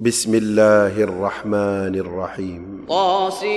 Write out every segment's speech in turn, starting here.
بسم الله الرحمن الرحيم طاسمين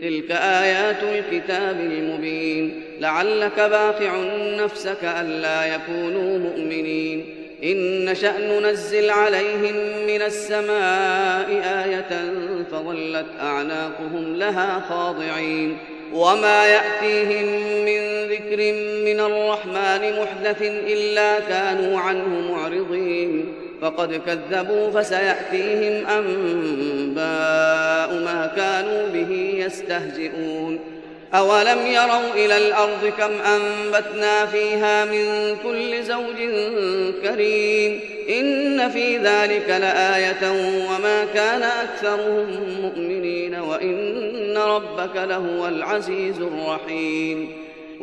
تلك آيات الكتاب المبين لعلك باخع نفسك ألا يكونوا مؤمنين إن نشأ ننزل عليهم من السماء آية فظلت أعناقهم لها خاضعين وما يأتيهم من ذكر من الرحمن محدث إلا كانوا عنه معرضين. فقد كذبوا فسيأتيهم أنباء ما كانوا به يستهزئون. أولم يروا إلى الأرض كم أنبتنا فيها من كل زوج كريم. إن في ذلك لآية وما كان أكثرهم مؤمنين. وإن ربك لهو العزيز الرحيم.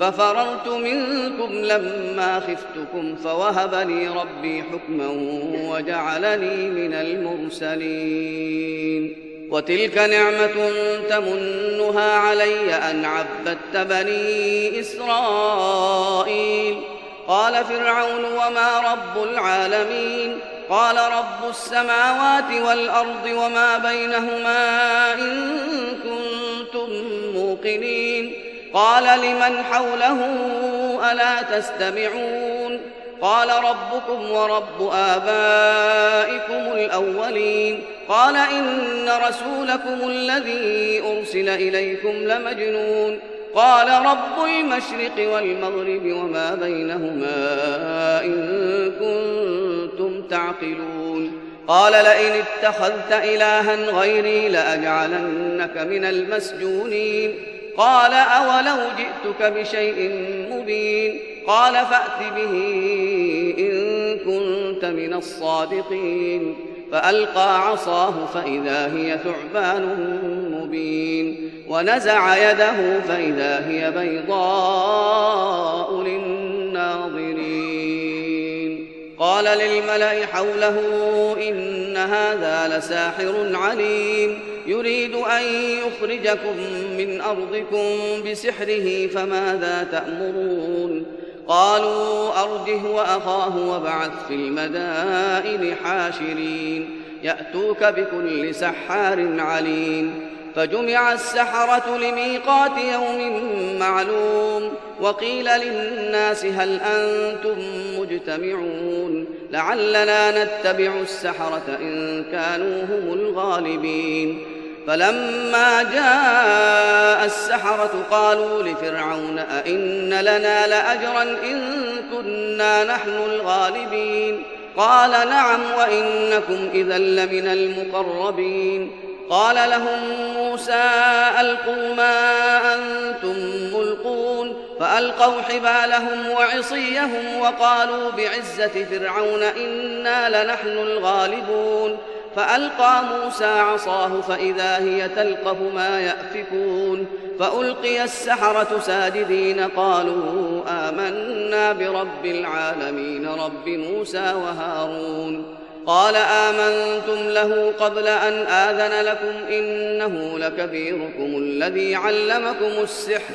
ففررت منكم لما خفتكم فوهب لي ربي حكما وجعلني من المرسلين. وتلك نعمة تمنها علي أن عبدت بني إسرائيل. قال فرعون وما رب العالمين؟ قال رب السماوات والأرض وما بينهما إن كنتم موقنين. قال لمن حوله ألا تستمعون؟ قال ربكم ورب آبائكم الأولين. قال إن رسولكم الذي أرسل إليكم لمجنون. قال رب المشرق والمغرب وما بينهما إن كنتم تعقلون. قال لئن اتخذت إلها غيري لأجعلنك من المسجونين. قال أولو جئتك بشيء مبين؟ قال فأت به إن كنت من الصادقين. فألقى عصاه فإذا هي ثعبان مبين. ونزع يده فإذا هي بيضاء للناظرين. قال للملأ حوله إن هذا لساحر عليم. يريد أن يخرجكم من أرضكم بسحره فماذا تأمرون؟ قالوا أرجه وأخاه وابعث في المدائن حاشرين يأتوك بكل سحار عليم. فجمع السحرة لميقات يوم معلوم وقيل للناس هل أنتم مجتمعون؟ لعلنا نتبع السحرة إن كانوا هم الغالبين. فلما جاء السحرة قالوا لفرعون أئن لنا لأجرا إن كنا نحن الغالبين؟ قال نعم وإنكم إذا لمن المقربين. قال لهم موسى ألقوا ما أنتم ملقون. فألقوا حبالهم وعصيهم وقالوا بعزة فرعون إنا لنحن الغالبون. فألقى موسى عصاه فإذا هي تلقف ما يأفكون فألقي السحرة ساجدين قالوا آمنا برب العالمين رب موسى وهارون قال آمنتم له قبل أن آذن لكم إنه لكبيركم الذي علمكم السحر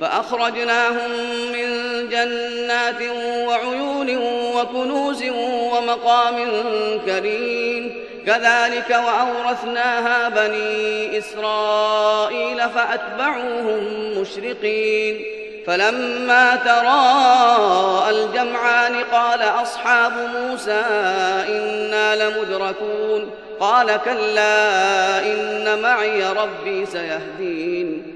فأخرجناهم من جنات وعيون وكنوز ومقام كريم. كذلك وأورثناها بني إسرائيل فأتبعوهم مشرقين. فلما تراءى الجمعان قال أصحاب موسى إنا لمدركون. قال كلا إن معي ربي سيهدين.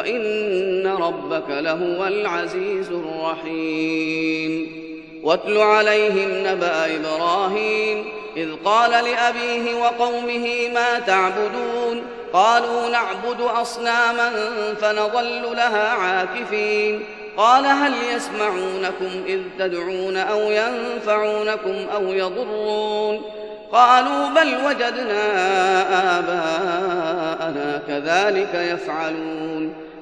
وإن ربك لهو العزيز الرحيم. واتل عليهم نبأ إبراهيم إذ قال لأبيه وقومه ما تعبدون؟ قالوا نعبد أصناما فنظل لها عاكفين. قال هل يسمعونكم إذ تدعون أو ينفعونكم أو يضرون؟ قالوا بل وجدنا آباءنا كذلك يفعلون.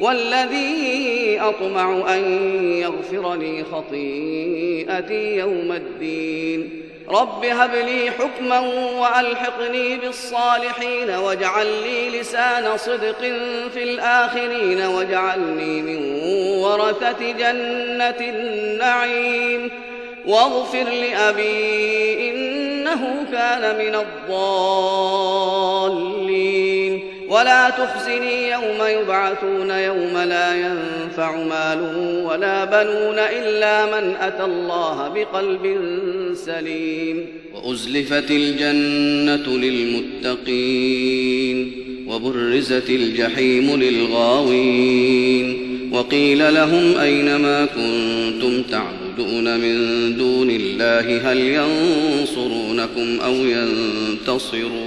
والذي أطمع أن يغفر لي خطيئتي يوم الدين. رب هب لي حكما وألحقني بالصالحين واجعل لي لسان صدق في الآخرين واجعلني من ورثة جنة النعيم. واغفر لأبي إنه كان من الضالين. ولا تخزني يوم يبعثون يوم لا ينفع مال ولا بنون إلا من أتى الله بقلب سليم. وأزلفت الجنة للمتقين وبرزت الجحيم للغاوين. وقيل لهم أين ما كنتم تعبدون من دون الله؟ هل ينصرونكم أو ينتصرون؟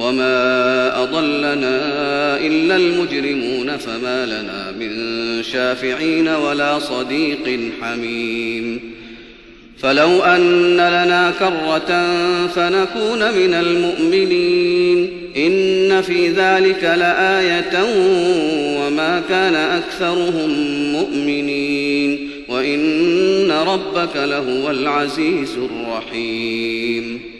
وما أضلنا إلا المجرمون فما لنا من شافعين ولا صديق حميم فلو أن لنا كرة فنكون من المؤمنين إن في ذلك لآية وما كان أكثرهم مؤمنين وإن ربك لهو العزيز الرحيم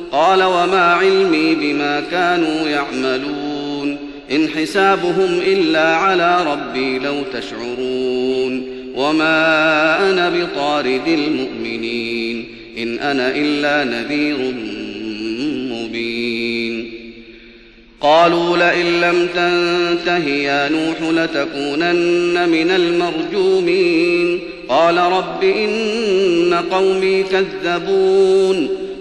قال وما علمي بما كانوا يعملون إن حسابهم إلا على ربي لو تشعرون وما أنا بطارد المؤمنين إن أنا إلا نذير مبين قالوا لئن لم تنته يا نوح لتكونن من المرجومين قال رب إن قومي كذبون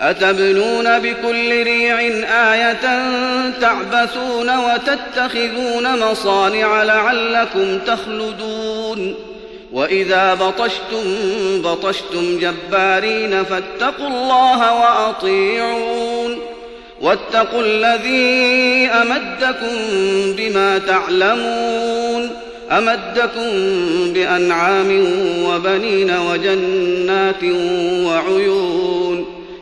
أتبنون بكل ريع آية تعبثون وتتخذون مصانع لعلكم تخلدون وإذا بطشتم بطشتم جبارين فاتقوا الله وأطيعون واتقوا الذي أمدكم بما تعلمون أمدكم بأنعام وبنين وجنات وعيون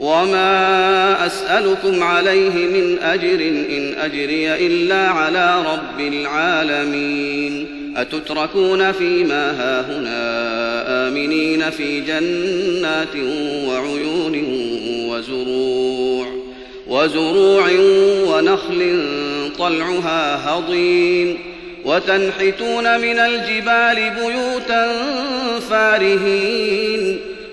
وما أسألكم عليه من أجر إن أجري إلا على رب العالمين أتتركون فيما هاهنا آمنين في جنات وعيون وزروع وزروع ونخل طلعها هضيم وتنحتون من الجبال بيوتا فارهين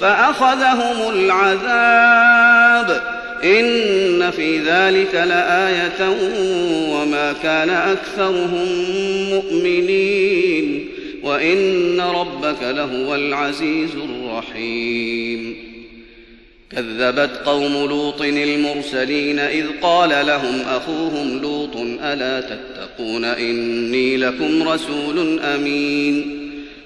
فأخذهم العذاب. إن في ذلك لآية وما كان أكثرهم مؤمنين. وإن ربك لهو العزيز الرحيم. كذبت قوم لوط المرسلين إذ قال لهم أخوهم لوط ألا تتقون إني لكم رسول أمين.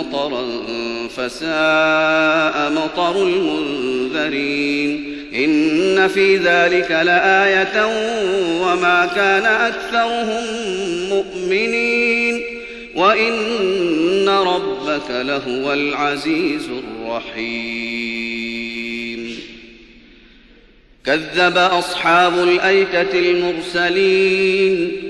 مطرا فساء مطر المنذرين. إن في ذلك لآية وما كان أكثرهم مؤمنين. وإن ربك لهو العزيز الرحيم. كذب أصحاب الأيكة المرسلين.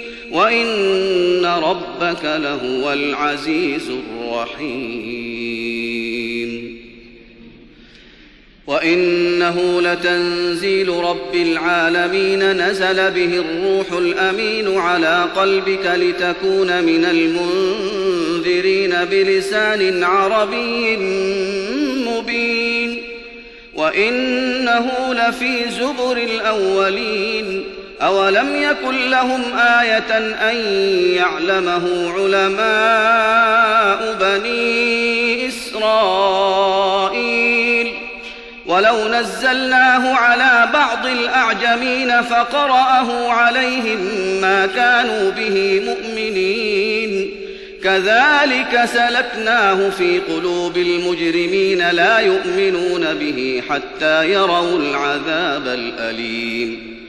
وان ربك لهو العزيز الرحيم وانه لتنزيل رب العالمين نزل به الروح الامين على قلبك لتكون من المنذرين بلسان عربي مبين وانه لفي زبر الاولين أولم يكن لهم آية أن يعلمه علماء بني إسرائيل ولو نزلناه على بعض الأعجمين فقرأه عليهم ما كانوا به مؤمنين كذلك سلكناه في قلوب المجرمين لا يؤمنون به حتى يروا العذاب الأليم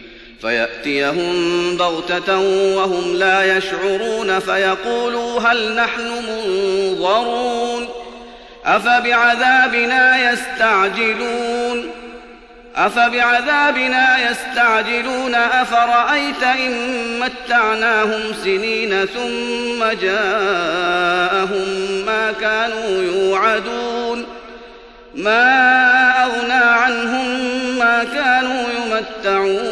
فيأتيهم بغتة وهم لا يشعرون فيقولوا هل نحن منظرون أفبعذابنا يستعجلون أفبعذابنا يستعجلون أفرأيت إن متعناهم سنين ثم جاءهم ما كانوا يوعدون ما أغنى عنهم ما كانوا يمتعون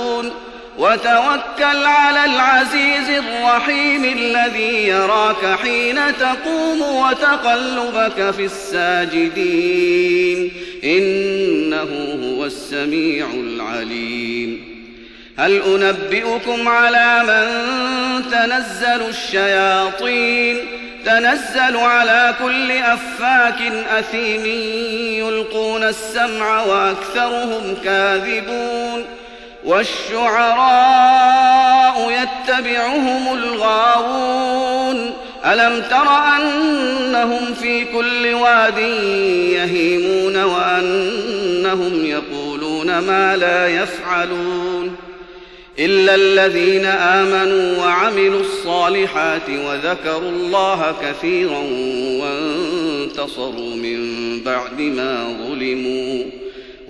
وتوكل على العزيز الرحيم الذي يراك حين تقوم وتقلبك في الساجدين. إنه هو السميع العليم. هل أنبئكم على من تنزل الشياطين؟ تنزل على كل أفاك أثيم يلقون السمع وأكثرهم كاذبون. والشعراء يتبعهم الغاوون. ألم تر أنهم في كل واد يهيمون وأنهم يقولون ما لا يفعلون؟ إلا الذين آمنوا وعملوا الصالحات وذكروا الله كثيرا وانتصروا من بعد ما ظلموا.